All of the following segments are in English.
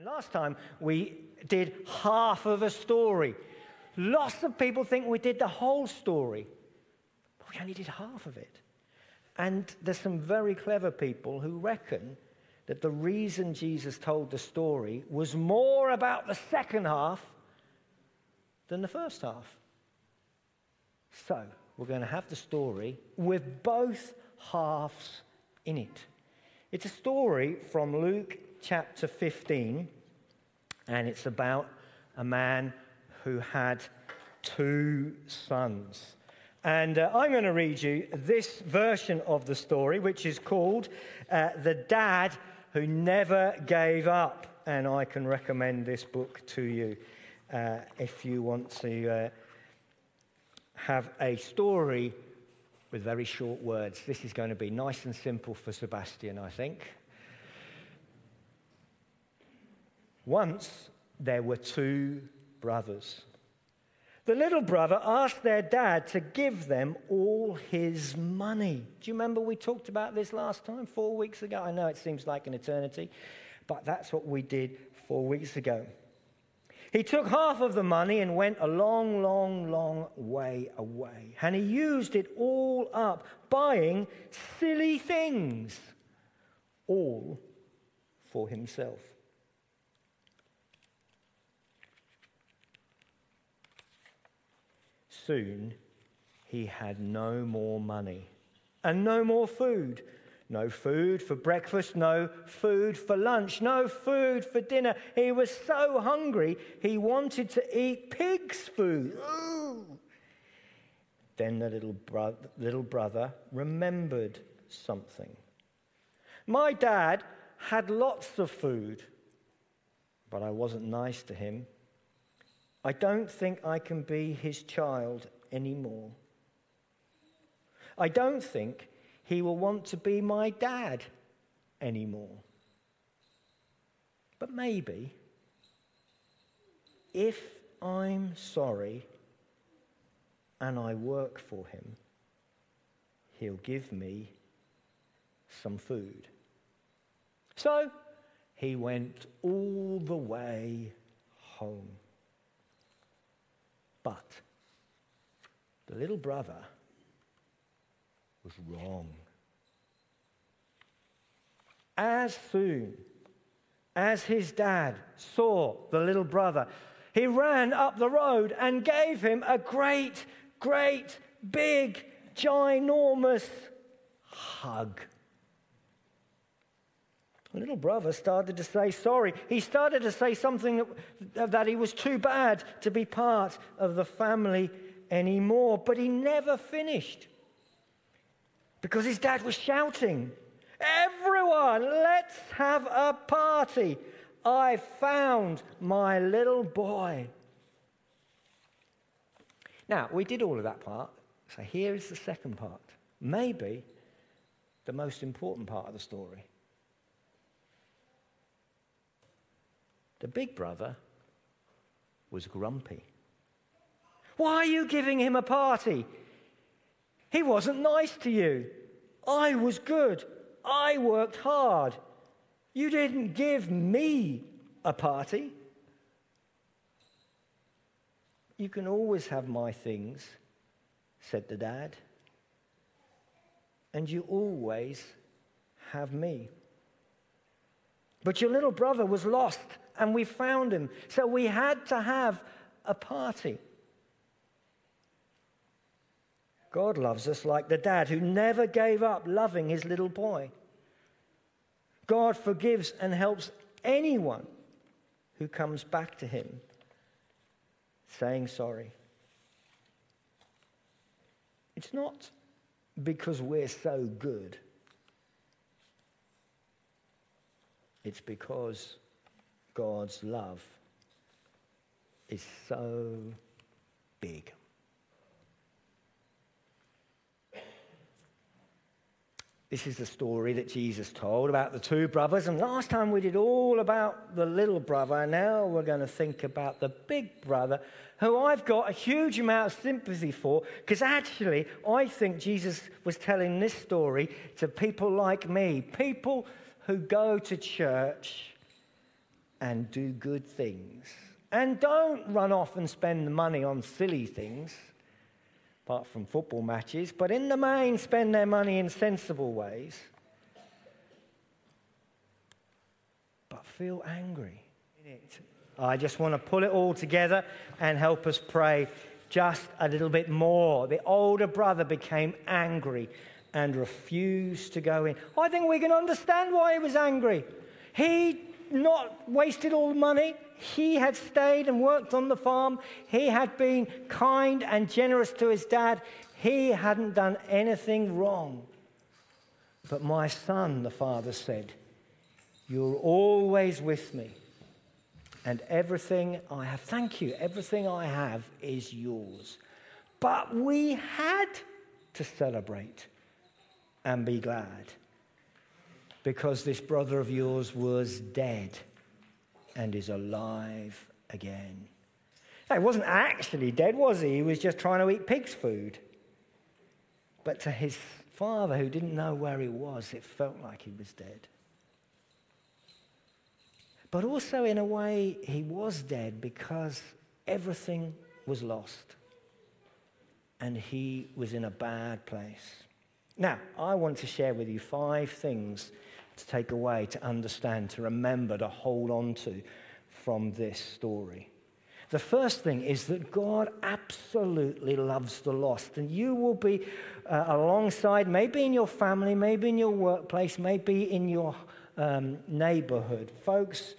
And last time we did half of a story. Lots of people think we did the whole story, but we only did half of it. And there's some very clever people who reckon that the reason Jesus told the story was more about the second half than the first half. So, we're going to have the story with both halves in it. It's a story from Luke chapter 15, and it's about a man who had two sons. And uh, I'm going to read you this version of the story, which is called uh, The Dad Who Never Gave Up. And I can recommend this book to you uh, if you want to uh, have a story with very short words. This is going to be nice and simple for Sebastian, I think. Once there were two brothers. The little brother asked their dad to give them all his money. Do you remember we talked about this last time, four weeks ago? I know it seems like an eternity, but that's what we did four weeks ago. He took half of the money and went a long, long, long way away. And he used it all up buying silly things, all for himself. Soon he had no more money and no more food. No food for breakfast, no food for lunch, no food for dinner. He was so hungry, he wanted to eat pig's food. Then the little, bro- little brother remembered something. My dad had lots of food, but I wasn't nice to him. I don't think I can be his child anymore. I don't think he will want to be my dad anymore. But maybe, if I'm sorry and I work for him, he'll give me some food. So he went all the way home. But the little brother was wrong. As soon as his dad saw the little brother, he ran up the road and gave him a great, great, big, ginormous hug. Little brother started to say sorry. He started to say something that, that he was too bad to be part of the family anymore. But he never finished because his dad was shouting, Everyone, let's have a party. I found my little boy. Now, we did all of that part. So here is the second part. Maybe the most important part of the story. The big brother was grumpy. Why are you giving him a party? He wasn't nice to you. I was good. I worked hard. You didn't give me a party. You can always have my things, said the dad. And you always have me. But your little brother was lost and we found him. So we had to have a party. God loves us like the dad who never gave up loving his little boy. God forgives and helps anyone who comes back to him saying sorry. It's not because we're so good, it's because God's love is so big. This is the story that Jesus told about the two brothers. And last time we did all about the little brother. Now we're going to think about the big brother, who I've got a huge amount of sympathy for, because actually I think Jesus was telling this story to people like me, people who go to church and do good things. And don't run off and spend the money on silly things, apart from football matches, but in the main, spend their money in sensible ways. But feel angry. I just want to pull it all together and help us pray just a little bit more. The older brother became angry and refused to go in. I think we can understand why he was angry. He not wasted all the money. He had stayed and worked on the farm. He had been kind and generous to his dad. He hadn't done anything wrong. But my son, the father said, You're always with me. And everything I have, thank you, everything I have is yours. But we had to celebrate and be glad because this brother of yours was dead and is alive again. Now, he wasn't actually dead, was he? He was just trying to eat pig's food. But to his father, who didn't know where he was, it felt like he was dead. But also, in a way, he was dead because everything was lost. And he was in a bad place. Now, I want to share with you five things to take away, to understand, to remember, to hold on to from this story. The first thing is that God absolutely loves the lost. And you will be uh, alongside, maybe in your family, maybe in your workplace, maybe in your um, neighborhood, folks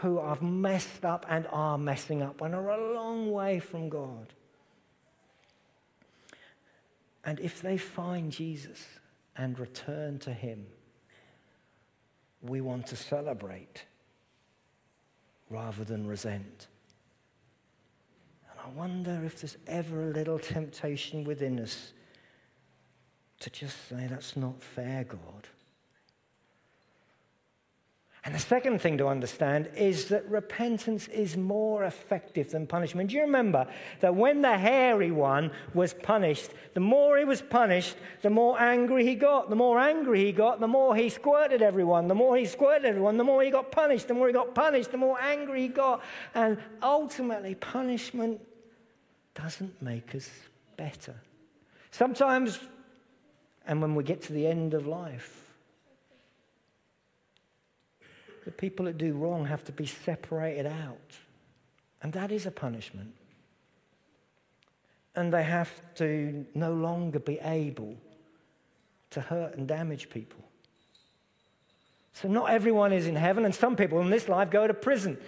who have messed up and are messing up and are a long way from God. And if they find Jesus and return to Him, we want to celebrate rather than resent. And I wonder if there's ever a little temptation within us to just say, That's not fair, God. And the second thing to understand is that repentance is more effective than punishment. Do you remember that when the hairy one was punished, the more he was punished, the more angry he got. The more angry he got, the more he squirted everyone. The more he squirted everyone, the more he got punished. The more he got punished, the more angry he got. And ultimately, punishment doesn't make us better. Sometimes, and when we get to the end of life, the people that do wrong have to be separated out. And that is a punishment. And they have to no longer be able to hurt and damage people. So, not everyone is in heaven, and some people in this life go to prison.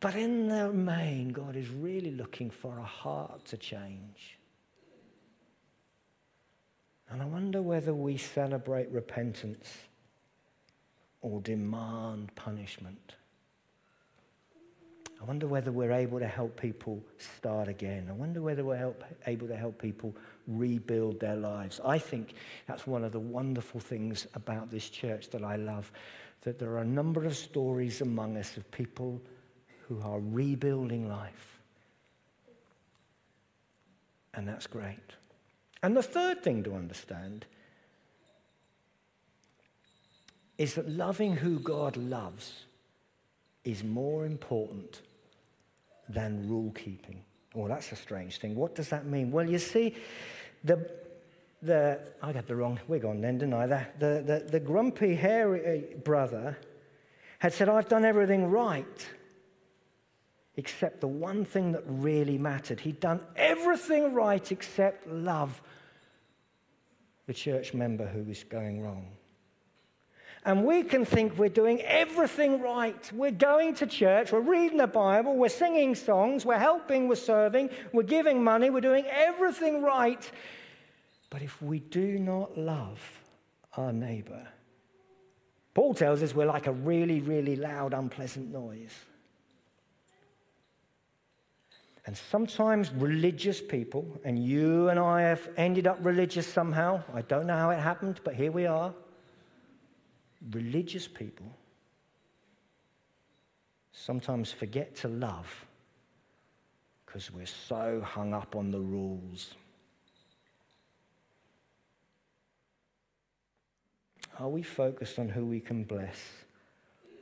But in the main, God is really looking for a heart to change. And I wonder whether we celebrate repentance or demand punishment. I wonder whether we're able to help people start again. I wonder whether we're help, able to help people rebuild their lives. I think that's one of the wonderful things about this church that I love, that there are a number of stories among us of people who are rebuilding life. And that's great. And the third thing to understand is that loving who God loves is more important than rule keeping. Well, that's a strange thing. What does that mean? Well, you see, the, the I got the wrong wig on then, didn't I? The, the, the, the grumpy, hairy uh, brother had said, I've done everything right, except the one thing that really mattered. He'd done everything right except love the church member who was going wrong. And we can think we're doing everything right. We're going to church, we're reading the Bible, we're singing songs, we're helping, we're serving, we're giving money, we're doing everything right. But if we do not love our neighbor, Paul tells us we're like a really, really loud, unpleasant noise. And sometimes religious people, and you and I have ended up religious somehow. I don't know how it happened, but here we are religious people sometimes forget to love because we're so hung up on the rules. Are we focused on who we can bless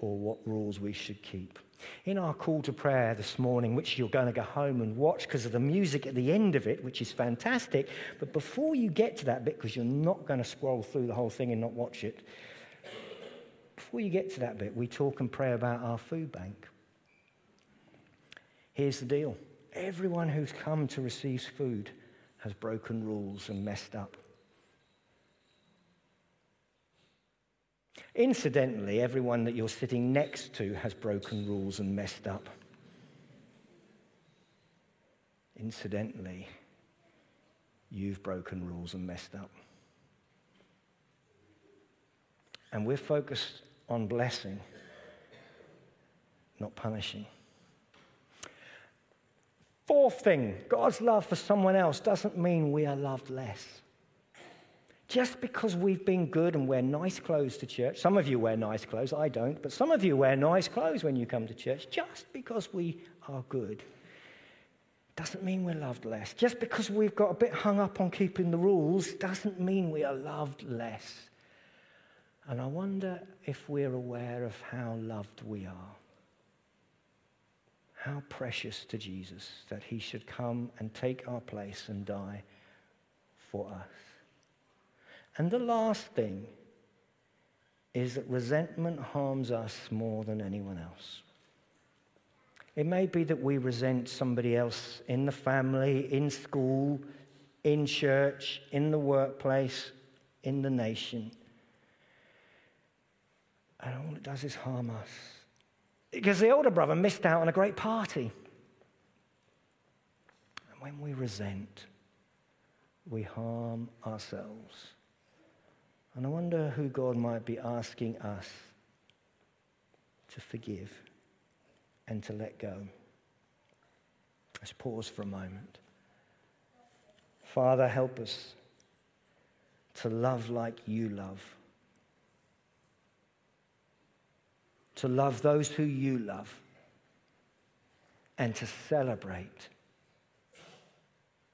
or what rules we should keep. In our call to prayer this morning, which you're going to go home and watch because of the music at the end of it, which is fantastic, but before you get to that bit, because you're not going to scroll through the whole thing and not watch it, before you get to that bit, we talk and pray about our food bank. Here's the deal everyone who's come to receive food has broken rules and messed up. Incidentally, everyone that you're sitting next to has broken rules and messed up. Incidentally, you've broken rules and messed up. And we're focused on blessing, not punishing. Fourth thing God's love for someone else doesn't mean we are loved less. Just because we've been good and wear nice clothes to church, some of you wear nice clothes, I don't, but some of you wear nice clothes when you come to church, just because we are good doesn't mean we're loved less. Just because we've got a bit hung up on keeping the rules doesn't mean we are loved less. And I wonder if we're aware of how loved we are. How precious to Jesus that he should come and take our place and die for us. And the last thing is that resentment harms us more than anyone else. It may be that we resent somebody else in the family, in school, in church, in the workplace, in the nation. And all it does is harm us. Because the older brother missed out on a great party. And when we resent, we harm ourselves. And I wonder who God might be asking us to forgive and to let go. Let's pause for a moment. Father, help us to love like you love, to love those who you love, and to celebrate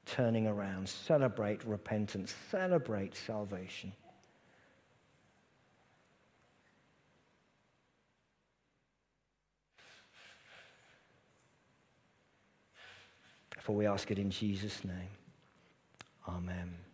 turning around, celebrate repentance, celebrate salvation. For we ask it in Jesus' name. Amen.